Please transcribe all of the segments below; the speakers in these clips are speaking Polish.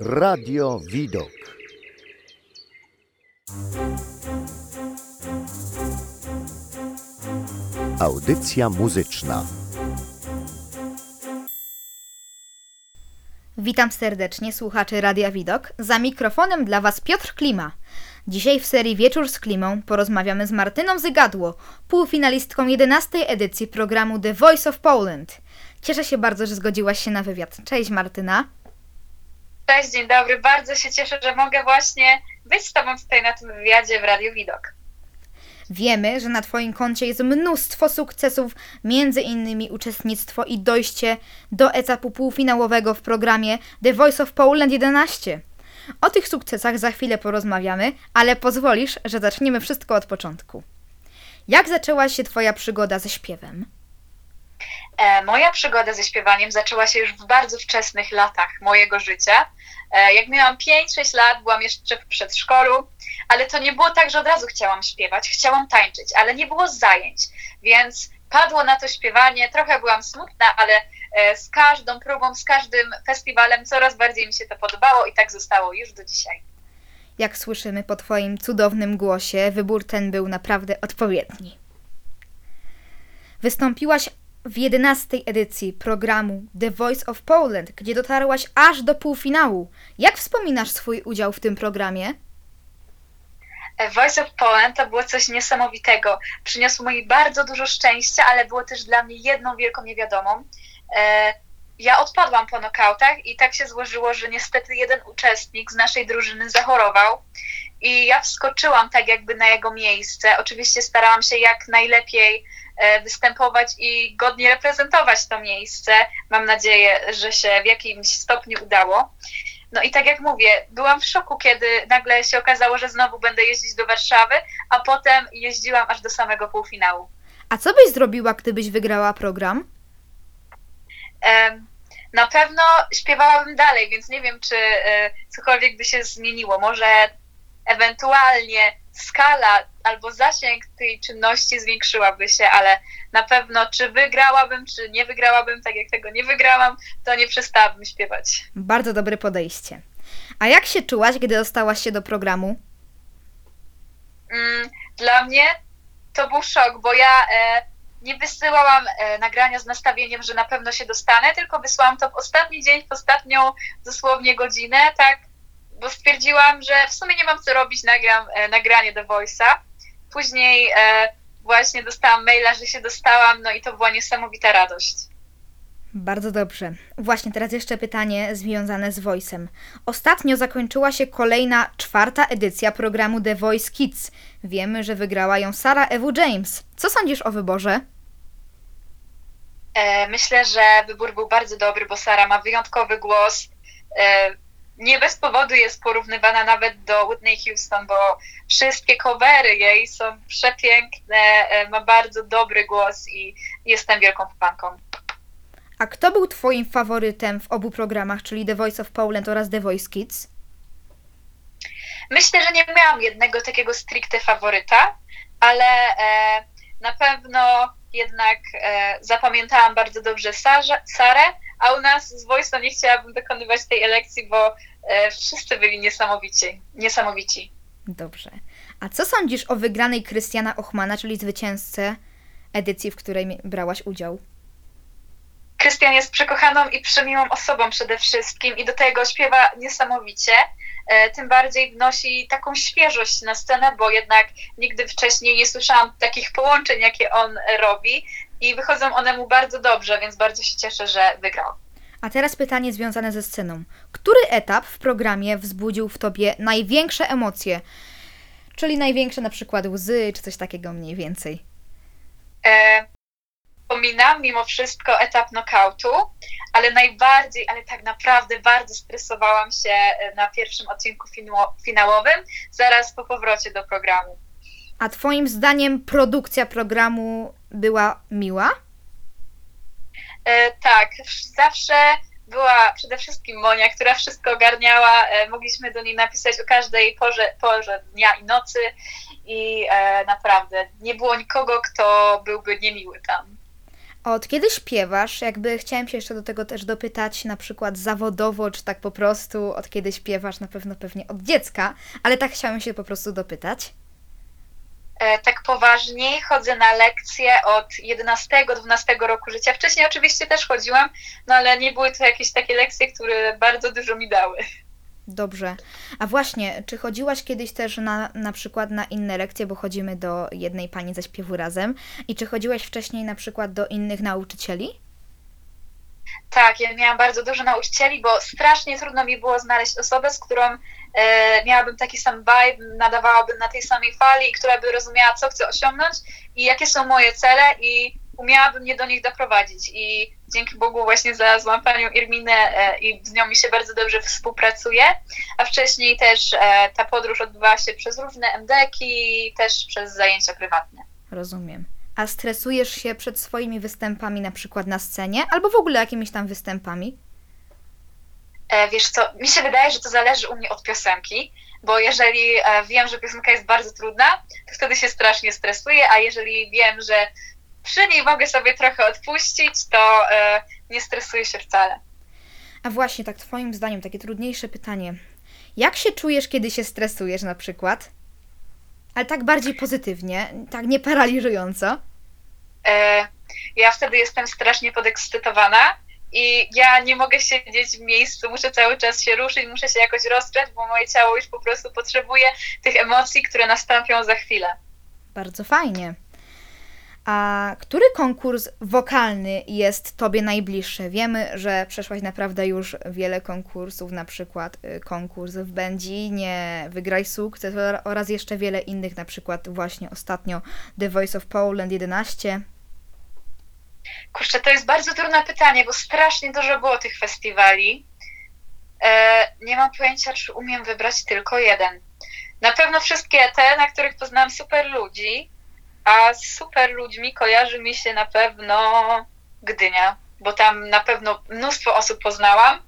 Radio Widok. Audycja muzyczna. Witam serdecznie słuchaczy Radia Widok. Za mikrofonem dla Was Piotr Klima. Dzisiaj w serii Wieczór z Klimą porozmawiamy z Martyną Zygadło, półfinalistką 11 edycji programu The Voice of Poland. Cieszę się bardzo, że zgodziłaś się na wywiad. Cześć Martyna. Cześć, dzień dobry. Bardzo się cieszę, że mogę właśnie być z Tobą tutaj na tym wywiadzie w Radiu Widok. Wiemy, że na Twoim koncie jest mnóstwo sukcesów, między innymi uczestnictwo i dojście do etapu półfinałowego w programie The Voice of Poland 11. O tych sukcesach za chwilę porozmawiamy, ale pozwolisz, że zaczniemy wszystko od początku. Jak zaczęła się Twoja przygoda ze śpiewem? E, moja przygoda ze śpiewaniem zaczęła się już w bardzo wczesnych latach mojego życia. E, jak miałam 5-6 lat, byłam jeszcze w przedszkolu, ale to nie było tak, że od razu chciałam śpiewać. Chciałam tańczyć, ale nie było zajęć, więc padło na to śpiewanie. Trochę byłam smutna, ale e, z każdą próbą, z każdym festiwalem coraz bardziej mi się to podobało i tak zostało już do dzisiaj. Jak słyszymy po Twoim cudownym głosie, wybór ten był naprawdę odpowiedni. Wystąpiłaś w 11 edycji programu The Voice of Poland, gdzie dotarłaś aż do półfinału. Jak wspominasz swój udział w tym programie? Voice of Poland to było coś niesamowitego. Przyniosło mi bardzo dużo szczęścia, ale było też dla mnie jedną wielką niewiadomą. E, Ja odpadłam po nokautach i tak się złożyło, że niestety jeden uczestnik z naszej drużyny zachorował i ja wskoczyłam tak jakby na jego miejsce. Oczywiście starałam się jak najlepiej występować i godnie reprezentować to miejsce. Mam nadzieję, że się w jakimś stopniu udało. No i tak jak mówię, byłam w szoku, kiedy nagle się okazało, że znowu będę jeździć do Warszawy, a potem jeździłam aż do samego półfinału. A co byś zrobiła, gdybyś wygrała program? Na pewno śpiewałabym dalej, więc nie wiem, czy e, cokolwiek by się zmieniło. Może ewentualnie skala albo zasięg tej czynności zwiększyłaby się, ale na pewno czy wygrałabym, czy nie wygrałabym, tak jak tego nie wygrałam, to nie przestałabym śpiewać. Bardzo dobre podejście. A jak się czułaś, gdy dostałaś się do programu? Mm, Dla mnie to był szok, bo ja e, nie wysyłałam e, nagrania z nastawieniem, że na pewno się dostanę, tylko wysłałam to w ostatni dzień, w ostatnią dosłownie godzinę, tak, stwierdziłam, że w sumie nie mam co robić, nagram e, nagranie do Voice'a. Później e, właśnie dostałam maila, że się dostałam, no i to była niesamowita radość. Bardzo dobrze. Właśnie teraz jeszcze pytanie związane z Voice'em. Ostatnio zakończyła się kolejna, czwarta edycja programu The Voice Kids. Wiemy, że wygrała ją Sara Ewu James. Co sądzisz o wyborze? E, Myślę, że wybór był bardzo dobry, bo Sara ma wyjątkowy głos. E, Nie bez powodu jest porównywana nawet do Whitney Houston, bo wszystkie covery jej są przepiękne, e, ma bardzo dobry głos i jestem wielką fanką. A kto był Twoim faworytem w obu programach, czyli The Voice of Poland oraz The Voice Kids? Myślę, że nie miałam jednego takiego stricte faworyta, ale e, na pewno jednak e, zapamiętałam bardzo dobrze Sarę, a u nas z Voice'a nie chciałabym wykonywać tej elekcji, bo e, wszyscy byli niesamowici. niesamowici. Dobrze. A co sądzisz o wygranej Krystiana Ochmana, czyli zwycięzcę edycji, w której brałaś udział? Krystian jest przekochaną i przemiłą osobą przede wszystkim i do tego śpiewa niesamowicie. E, Tym bardziej wnosi taką świeżość na scenę, bo jednak nigdy wcześniej nie słyszałam takich połączeń, jakie on robi i wychodzą one mu bardzo dobrze, więc bardzo się cieszę, że wygrał. A teraz pytanie związane ze sceną. Który etap w programie wzbudził w tobie największe emocje? Czyli największe na przykład łzy, czy coś takiego mniej więcej. E, Pominam mimo wszystko etap knockoutu, ale najbardziej, ale tak naprawdę bardzo stresowałam się e, na pierwszym odcinku finałowym, zaraz po powrocie do programu. A twoim zdaniem produkcja programu była miła? E, tak, zawsze była przede wszystkim Monia, która wszystko ogarniała. E, mogliśmy do niej napisać o każdej porze, porze dnia i nocy i e, naprawdę nie było nikogo, kto byłby niemiły tam. Od kiedy śpiewasz? Jakby chciałem się jeszcze do tego też dopytać, na przykład zawodowo, czy tak po prostu, od kiedy śpiewasz? Na pewno pewnie od dziecka, ale tak chciałem się po prostu dopytać. E, tak poważniej chodzę na lekcje od 11-12 roku życia. Wcześniej oczywiście też chodziłam, no ale nie były to jakieś takie lekcje, które bardzo dużo mi dały. Dobrze. A właśnie, czy chodziłaś kiedyś też na, na przykład na inne lekcje, bo chodzimy do jednej pani ze śpiewu razem, i czy chodziłaś wcześniej na przykład do innych nauczycieli? Tak, ja miałam bardzo dużo nauczycieli, bo strasznie trudno mi było znaleźć osobę, z którą e, miałabym taki sam vibe, nadawałabym na tej samej fali, która by rozumiała, co chcę osiągnąć i jakie są moje cele i umiałabym mnie do nich doprowadzić. I dzięki Bogu właśnie znalazłam panią Irminę e, i z nią mi się bardzo dobrze współpracuje. A wcześniej też e, ta podróż odbywała się przez różne MDeki, też przez zajęcia prywatne. Rozumiem. A stresujesz się przed swoimi występami na przykład na scenie, albo w ogóle jakimiś tam występami? E, Wiesz co, mi się wydaje, że to zależy u mnie od piosenki, bo jeżeli e, wiem, że piosenka jest bardzo trudna, to wtedy się strasznie stresuję, a jeżeli wiem, że przy niej mogę sobie trochę odpuścić, to e, nie stresuję się wcale. A właśnie, tak twoim zdaniem, takie trudniejsze pytanie. Jak się czujesz, kiedy się stresujesz na przykład? Ale tak bardziej pozytywnie, tak nie paraliżująco. Ja wtedy jestem strasznie podekscytowana i ja nie mogę siedzieć w miejscu, muszę cały czas się ruszyć, muszę się jakoś rozgrzać, bo moje ciało już po prostu potrzebuje tych emocji, które nastąpią za chwilę. Bardzo fajnie. A który konkurs wokalny jest Tobie najbliższy? Wiemy, że przeszłaś naprawdę już wiele konkursów, na przykład y, konkurs w Będzinie, Wygraj Sukces or- oraz jeszcze wiele innych, na przykład właśnie ostatnio The Voice of Poland 11. Kurczę, to jest bardzo trudne pytanie, bo strasznie dużo było tych festiwali. E, nie mam pojęcia, czy umiem wybrać tylko jeden. Na pewno wszystkie te, na których poznałam super ludzi, a z super ludźmi kojarzy mi się na pewno Gdynia, bo tam na pewno mnóstwo osób poznałam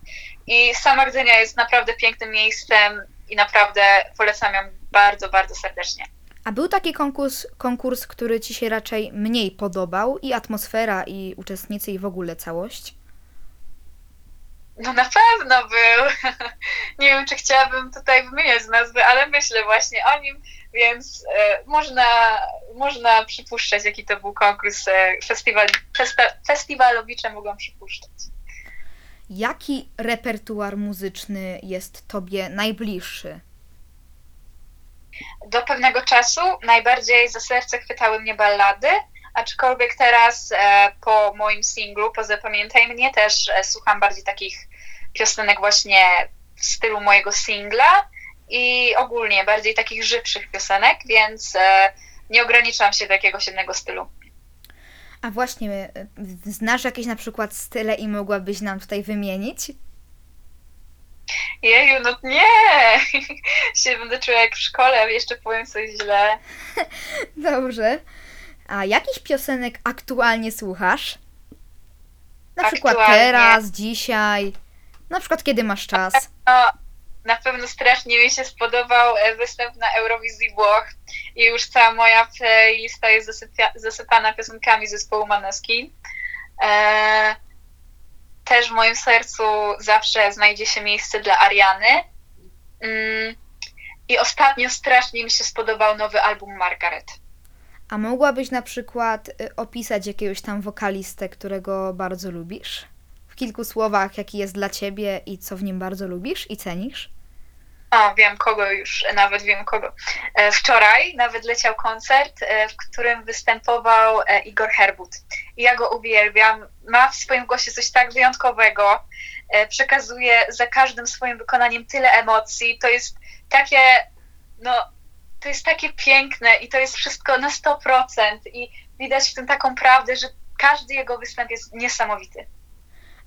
i sama Gdynia jest naprawdę pięknym miejscem i naprawdę polecam ją bardzo, bardzo serdecznie. A był taki konkurs, konkurs, który Ci się raczej mniej podobał i atmosfera, i uczestnicy, i w ogóle całość? No na pewno był. Nie wiem, czy chciałabym tutaj wymieniać nazwy, ale myślę właśnie o nim, więc e, można, można przypuszczać, jaki to był konkurs. E, festiwal, festa, festiwalowicze mogą przypuszczać. Jaki repertuar muzyczny jest Tobie najbliższy? Do pewnego czasu najbardziej za serce chwytały mnie ballady, aczkolwiek teraz e, po moim singlu, po Zapamiętaj mnie, też e, słucham bardziej takich piosenek właśnie w stylu mojego singla i ogólnie bardziej takich żywszych piosenek, więc e, nie ograniczam się do jakiegoś jednego stylu. A właśnie, znasz jakieś na przykład style i mogłabyś nam tutaj wymienić? Jeju, no nie! się będę czuła jak w szkole, jeszcze powiem coś źle. Dobrze. A jakichś piosenek aktualnie słuchasz? Na przykład Aktualnie? teraz, dzisiaj, na przykład kiedy masz czas. No, na pewno strasznie mi się spodobał e, występ na Eurowizji Włoch i już cała moja playlista jest zasypia, zasypana piosenkami zespołu Maneskin. E, też w moim sercu zawsze znajdzie się miejsce dla Ariany. Mm, I ostatnio strasznie mi się spodobał nowy album Margaret. A mogłabyś na przykład y, opisać jakiegoś tam wokalistę, którego bardzo lubisz? W kilku słowach, jaki jest dla ciebie i co w nim bardzo lubisz i cenisz? O, wiem kogo już, nawet wiem kogo. E, Wczoraj nawet leciał koncert, e, w którym występował e, Igor Herbut. Ja go uwielbiam. Ma w swoim głosie coś tak wyjątkowego. E, Przekazuje za każdym swoim wykonaniem tyle emocji. To jest takie, no, to jest takie piękne i to jest wszystko na 100%. I widać w tym taką prawdę, że każdy jego występ jest niesamowity.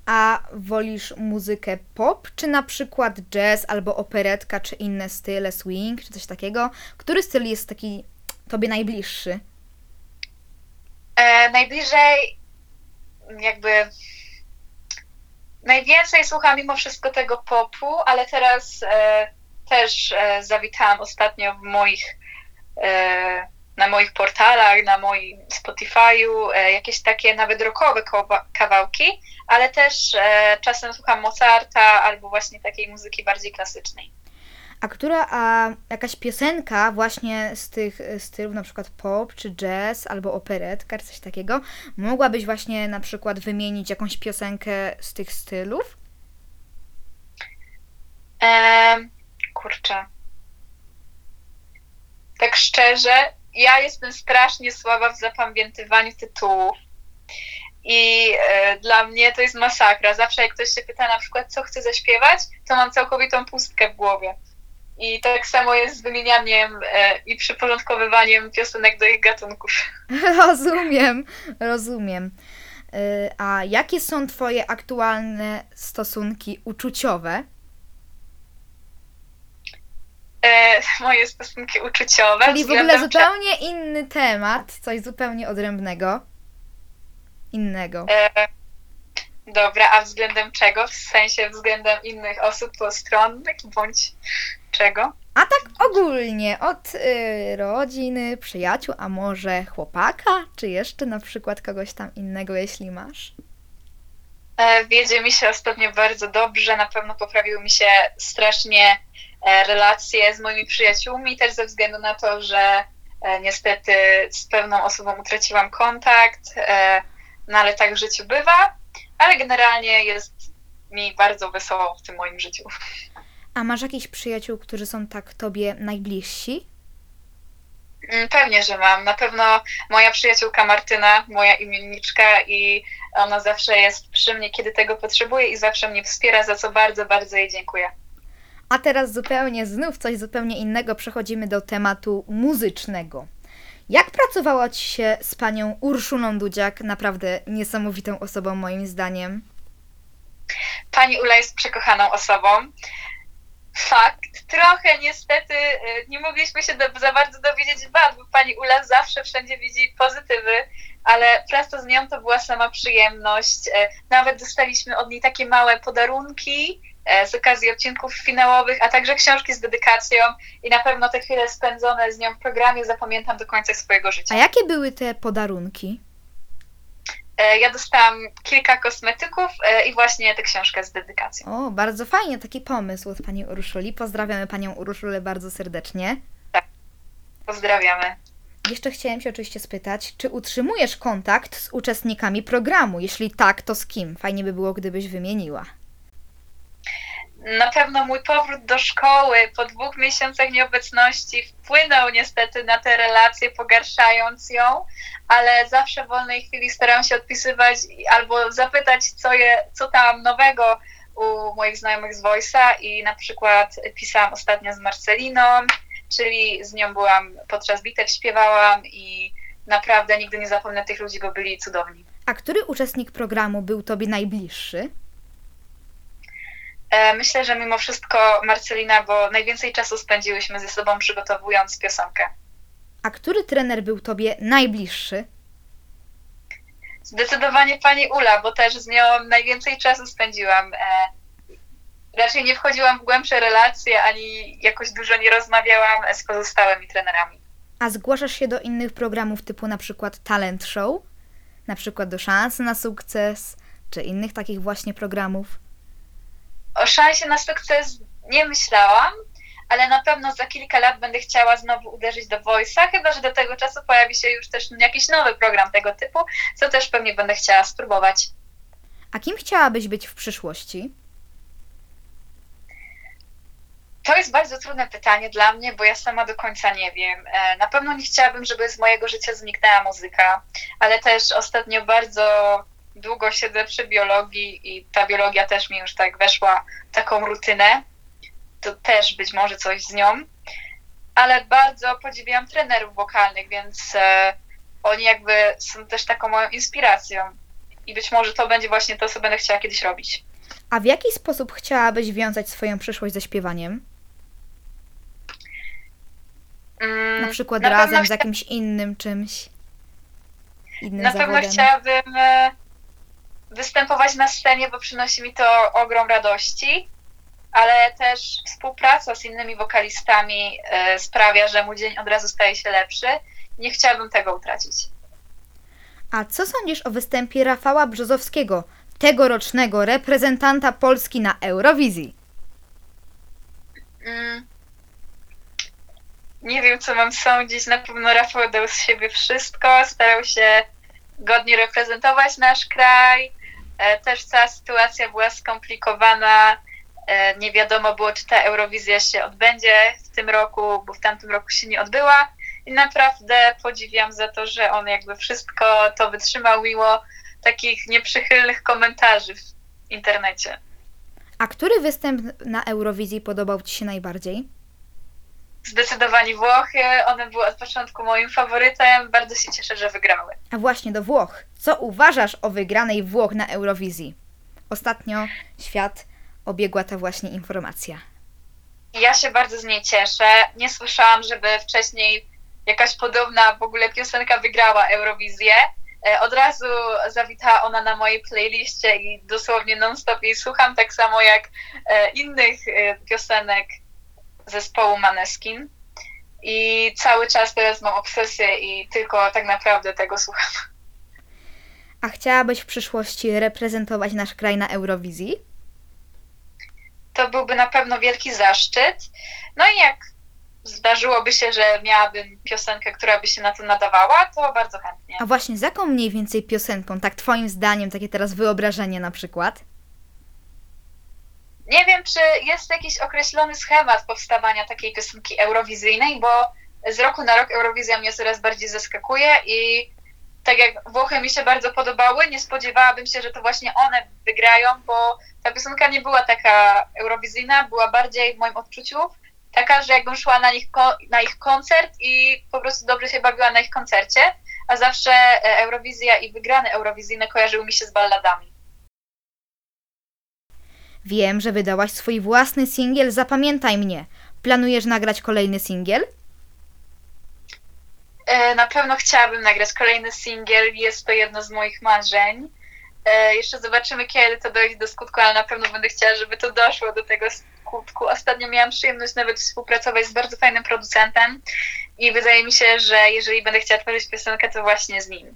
A wolisz muzykę pop, czy na przykład jazz, albo operetka, czy inne style, swing, czy coś takiego? Który styl jest taki tobie najbliższy? E, najbliżej jakby najwięcej słucham mimo wszystko tego popu, ale teraz e, też e, zawitałam ostatnio w moich e, na moich portalach, na moim Spotify'u, e, jakieś takie nawet rockowe kawałki, ale też e, czasem słucham Mozarta albo właśnie takiej muzyki bardziej klasycznej. A która a jakaś piosenka właśnie z tych stylów, na przykład pop, czy jazz, albo operetka, coś takiego, mogłabyś właśnie na przykład wymienić jakąś piosenkę z tych stylów? Em, kurczę. Tak szczerze, ja jestem strasznie słaba w zapamiętywaniu tytułów. I e, dla mnie to jest masakra. Zawsze jak ktoś się pyta na przykład, co chcę zaśpiewać, to mam całkowitą pustkę w głowie. I tak samo jest z wymienianiem e, i przyporządkowywaniem piosenek do ich gatunków. Rozumiem, rozumiem. Y, A jakie są Twoje aktualne stosunki uczuciowe? E, moje stosunki uczuciowe. Czyli w ogóle zupełnie inny temat, coś zupełnie odrębnego. Innego. E, dobra, a względem czego? W sensie względem innych osób postronnych bądź czego? A tak ogólnie, od y, rodziny, przyjaciół, a może chłopaka, czy jeszcze na przykład kogoś tam innego, jeśli masz? E, wiedzie mi się ostatnio bardzo dobrze, na pewno poprawiły mi się strasznie e, relacje z moimi przyjaciółmi, też ze względu na to, że e, niestety z pewną osobą utraciłam kontakt, e, no ale tak w życiu bywa, ale generalnie jest mi bardzo wesoło w tym moim życiu. A masz jakichś przyjaciół, którzy są tak tobie najbliżsi? Mm, Pewnie, że mam. Na pewno moja przyjaciółka Martyna, moja imienniczka i ona zawsze jest przy mnie, kiedy tego potrzebuje i zawsze mnie wspiera, za co bardzo, bardzo jej dziękuję. A teraz zupełnie znów coś zupełnie innego, przechodzimy do tematu muzycznego. Jak pracowało Ci się z panią Urszulą Dudziak, naprawdę niesamowitą osobą moim zdaniem? Pani Ula jest przekochaną osobą. Fakt. Trochę niestety y, nie mogliśmy się do, za bardzo dowiedzieć wad, bo pani Ula zawsze wszędzie widzi pozytywy, ale praca z nią to była sama przyjemność. E, Nawet dostaliśmy od niej takie małe podarunki e, z okazji odcinków finałowych, a także książki z dedykacją i na pewno te chwile spędzone z nią w programie zapamiętam do końca swojego życia. A jakie były te podarunki? E, Ja dostałam kilka kosmetyków e, i właśnie tę książkę z dedykacją. O, bardzo fajnie, taki pomysł od pani Urszuli. Pozdrawiamy panią Urszulę bardzo serdecznie. Pozdrawiamy. Jeszcze chciałem się oczywiście spytać, czy utrzymujesz kontakt z uczestnikami programu? Jeśli tak, to z kim? Fajnie by było, gdybyś wymieniła. Na pewno mój powrót do szkoły po dwóch miesiącach nieobecności wpłynął niestety na tę relację, pogarszając ją, ale zawsze w wolnej chwili staram się odpisywać albo zapytać, co, je, co tam nowego u moich znajomych z Voice'a i na przykład pisałam ostatnio z Marceliną, czyli z nią byłam podczas bitew, śpiewałam i naprawdę nigdy nie zapomnę tych ludzi, bo byli cudowni. A który uczestnik programu był tobie najbliższy? E, Myślę, że mimo wszystko Marcelina, bo najwięcej czasu spędziłyśmy ze sobą przygotowując piosenkę. A który trener był tobie najbliższy? Zdecydowanie pani Ula, bo też z nią najwięcej czasu spędziłam. E, Raczej nie wchodziłam w głębsze relacje, ani jakoś dużo nie rozmawiałam z pozostałymi trenerami. A zgłaszasz się do innych programów typu na przykład Talent Show? Na przykład do Szansy na Sukces? Czy innych takich właśnie programów? O szansie na sukces nie myślałam, ale na pewno za kilka lat będę chciała znowu uderzyć do Voice'a, chyba że do tego czasu pojawi się już też jakiś nowy program tego typu, co też pewnie będę chciała spróbować. A kim chciałabyś być w przyszłości? To jest bardzo trudne pytanie dla mnie, bo ja sama do końca nie wiem. E, Na pewno nie chciałabym, żeby z mojego życia zniknęła muzyka, ale też ostatnio bardzo długo siedzę przy biologii i ta biologia też mi już tak weszła w taką rutynę. To też być może coś z nią. Ale bardzo podziwiam trenerów wokalnych, więc e, oni jakby są też taką moją inspiracją. I być może to będzie właśnie to, co będę chciała kiedyś robić. A w jaki sposób chciałabyś wiązać swoją przyszłość ze śpiewaniem? Mm, Na przykład na razem pewno z jakimś innym czymś? Innym Na pewno zawodem? chciałabym e, występować na scenie, bo przynosi mi to ogrom radości, ale też współpraca z innymi wokalistami e, sprawia, że mój dzień od razu staje się lepszy. nie chciałabym tego utracić. A co sądzisz o występie Rafała Brzozowskiego, tegorocznego reprezentanta Polski na Eurowizji? Mm. Nie wiem, co mam sądzić. Na pewno Rafał dał z siebie wszystko, starał się godnie reprezentować nasz kraj. E, Też cała sytuacja była skomplikowana. E, Nie wiadomo było, czy ta Eurowizja się odbędzie w tym roku, bo w tamtym roku się nie odbyła. I naprawdę podziwiam za to, że on jakby wszystko to wytrzymał mimo takich nieprzychylnych komentarzy w internecie. A który występ na Eurowizji podobał Ci się najbardziej? Zdecydowanie Włochy. One były od początku moim faworytem. Bardzo się cieszę, że wygrały. A właśnie do Włoch. Co uważasz o wygranej Włoch na Eurowizji? Ostatnio świat obiegła ta właśnie informacja. Ja się bardzo z niej cieszę. Nie słyszałam, żeby wcześniej jakaś podobna w ogóle piosenka wygrała Eurowizję. E, Od razu zawitała ona na mojej playliście i dosłownie non-stop jej słucham, tak samo jak e, innych e, piosenek zespołu Maneskin. I cały czas teraz mam obsesję i tylko tak naprawdę tego słucham. A chciałabyś w przyszłości reprezentować nasz kraj na Eurowizji? to byłby na pewno wielki zaszczyt. No i jak zdarzyłoby się, że miałabym piosenkę, która by się na to nadawała, to bardzo chętnie. A właśnie z jaką mniej więcej piosenką, tak Twoim zdaniem, takie teraz wyobrażenie na przykład? Nie wiem, czy jest jakiś określony schemat powstawania takiej piosenki eurowizyjnej, bo z roku na rok Eurowizja mnie coraz bardziej zaskakuje i tak jak Włochy mi się bardzo podobały, nie spodziewałabym się, że to właśnie one wygrają, bo ta piosenka nie była taka eurowizyjna, była bardziej w moim odczuciu taka, że jakbym szła na, nich na ich koncert i po prostu dobrze się bawiła na ich koncercie, a zawsze e, Eurowizja i wygrane eurowizyjne kojarzyły mi się z balladami. Wiem, że wydałaś swój własny singiel Zapamiętaj mnie. Planujesz nagrać kolejny singiel? E, Na pewno chciałabym nagrać kolejny singiel, jest to jedno z moich marzeń. E, Jeszcze zobaczymy, kiedy to dojdzie do skutku, ale na pewno będę chciała, żeby to doszło do tego skutku. Ostatnio miałam przyjemność nawet współpracować z bardzo fajnym producentem i wydaje mi się, że jeżeli będę chciała tworzyć piosenkę, to właśnie z nim.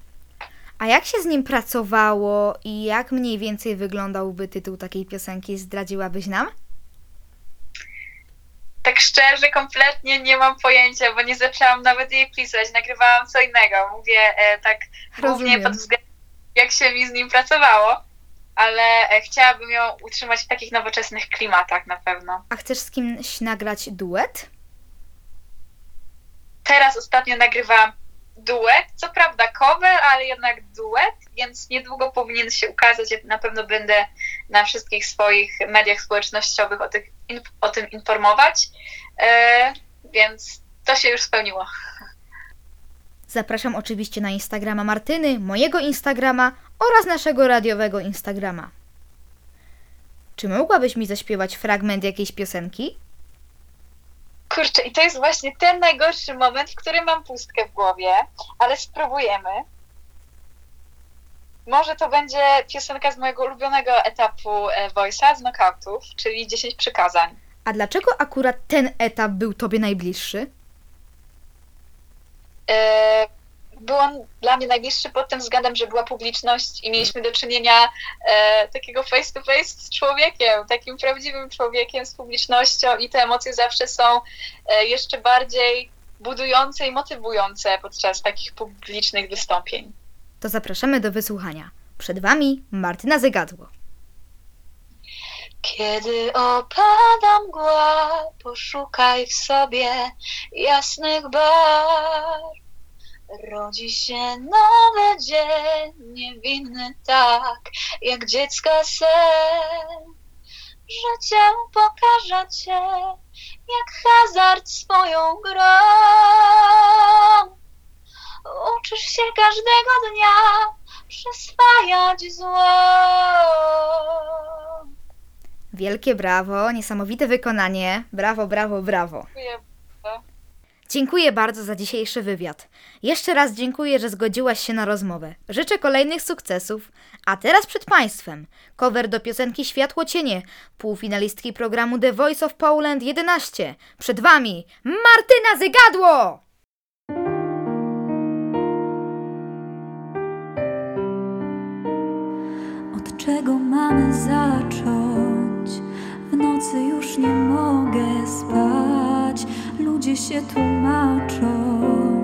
A jak się z nim pracowało i jak mniej więcej wyglądałby tytuł takiej piosenki? Zdradziłabyś nam? Tak szczerze, kompletnie nie mam pojęcia, bo nie zaczęłam nawet jej pisać, nagrywałam co innego. Mówię e, tak głównie Rozumiem. pod względem, jak się mi z nim pracowało, ale e, chciałabym ją utrzymać w takich nowoczesnych klimatach na pewno. A chcesz z kimś nagrać duet? Teraz ostatnio nagrywałam duet, co prawda cover, ale jednak duet, więc niedługo powinien się ukazać. Ja na pewno będę na wszystkich swoich mediach społecznościowych o, tych, o tym informować, e, więc to się już spełniło. Zapraszam oczywiście na Instagrama Martyny, mojego Instagrama oraz naszego radiowego Instagrama. Czy mogłabyś mi zaśpiewać fragment jakiejś piosenki? Kurczę, i to jest właśnie ten najgorszy moment, w którym mam pustkę w głowie, ale spróbujemy. Może to będzie piosenka z mojego ulubionego etapu e, Voice'a, z knockoutów, czyli 10 przykazań. A dlaczego akurat ten etap był tobie najbliższy? E, Był on dla mnie najbliższy pod tym względem, że była publiczność i mieliśmy do czynienia e, takiego face to face z człowiekiem, takim prawdziwym człowiekiem, z publicznością i te emocje zawsze są e, jeszcze bardziej budujące i motywujące podczas takich publicznych wystąpień. To zapraszamy do wysłuchania. Przed wami Martyna Zygadło. Kiedy opada mgła, poszukaj w sobie jasnych barw. Rodzi się nowy dzień, niewinny tak, jak dziecka sen. Życie pokaże cię, jak hazard swoją grą. Uczysz się każdego dnia przyswajać zło. Wielkie brawo, niesamowite wykonanie. Brawo, brawo, brawo. Dziękuję Dziękuję bardzo za dzisiejszy wywiad. Jeszcze raz dziękuję, że zgodziłaś się na rozmowę. Życzę kolejnych sukcesów. A teraz przed Państwem cover do piosenki Światło Cienie, półfinalistki programu The Voice of Poland 11. Przed Wami Martyna Zygadło! Od czego mamy zacząć? W nocy już nie mogę spać, ludzie się tłumaczą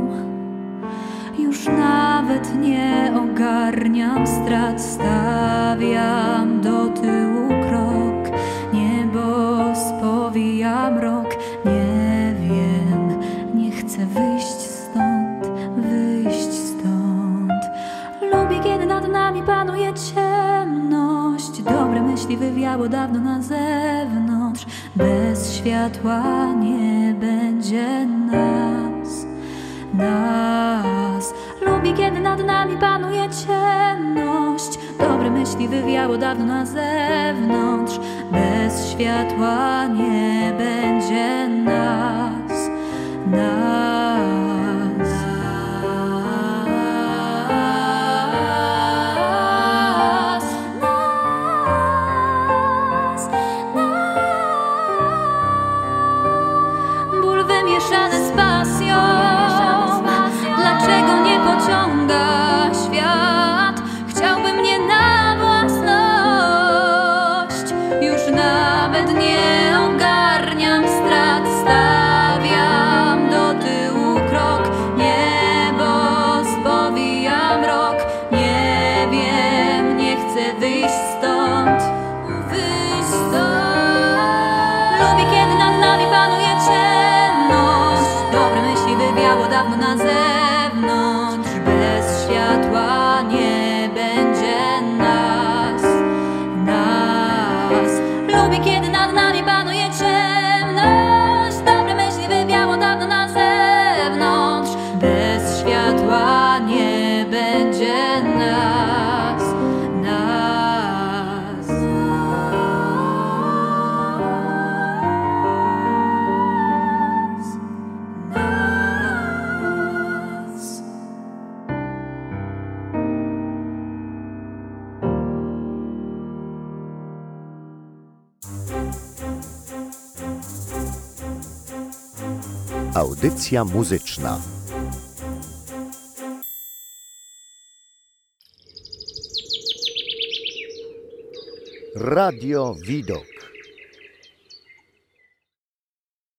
już nawet nie ogarniam strat, stawiam do tyłu krok. Niebo spowija mrok, nie wiem, nie chcę wyjść stąd, wyjść stąd. Lubię, kiedy nad nami panuje ciemność. Dobre myśli wywiało dawno na zewnątrz. Bez światła nie będzie nas nas. Lubi, kiedy nad nami panuje ciemność. Dobre myśli wywiało dawno na zewnątrz. Bez światła nie będzie nas. Nas. Audycja muzyczna. Radio Widok.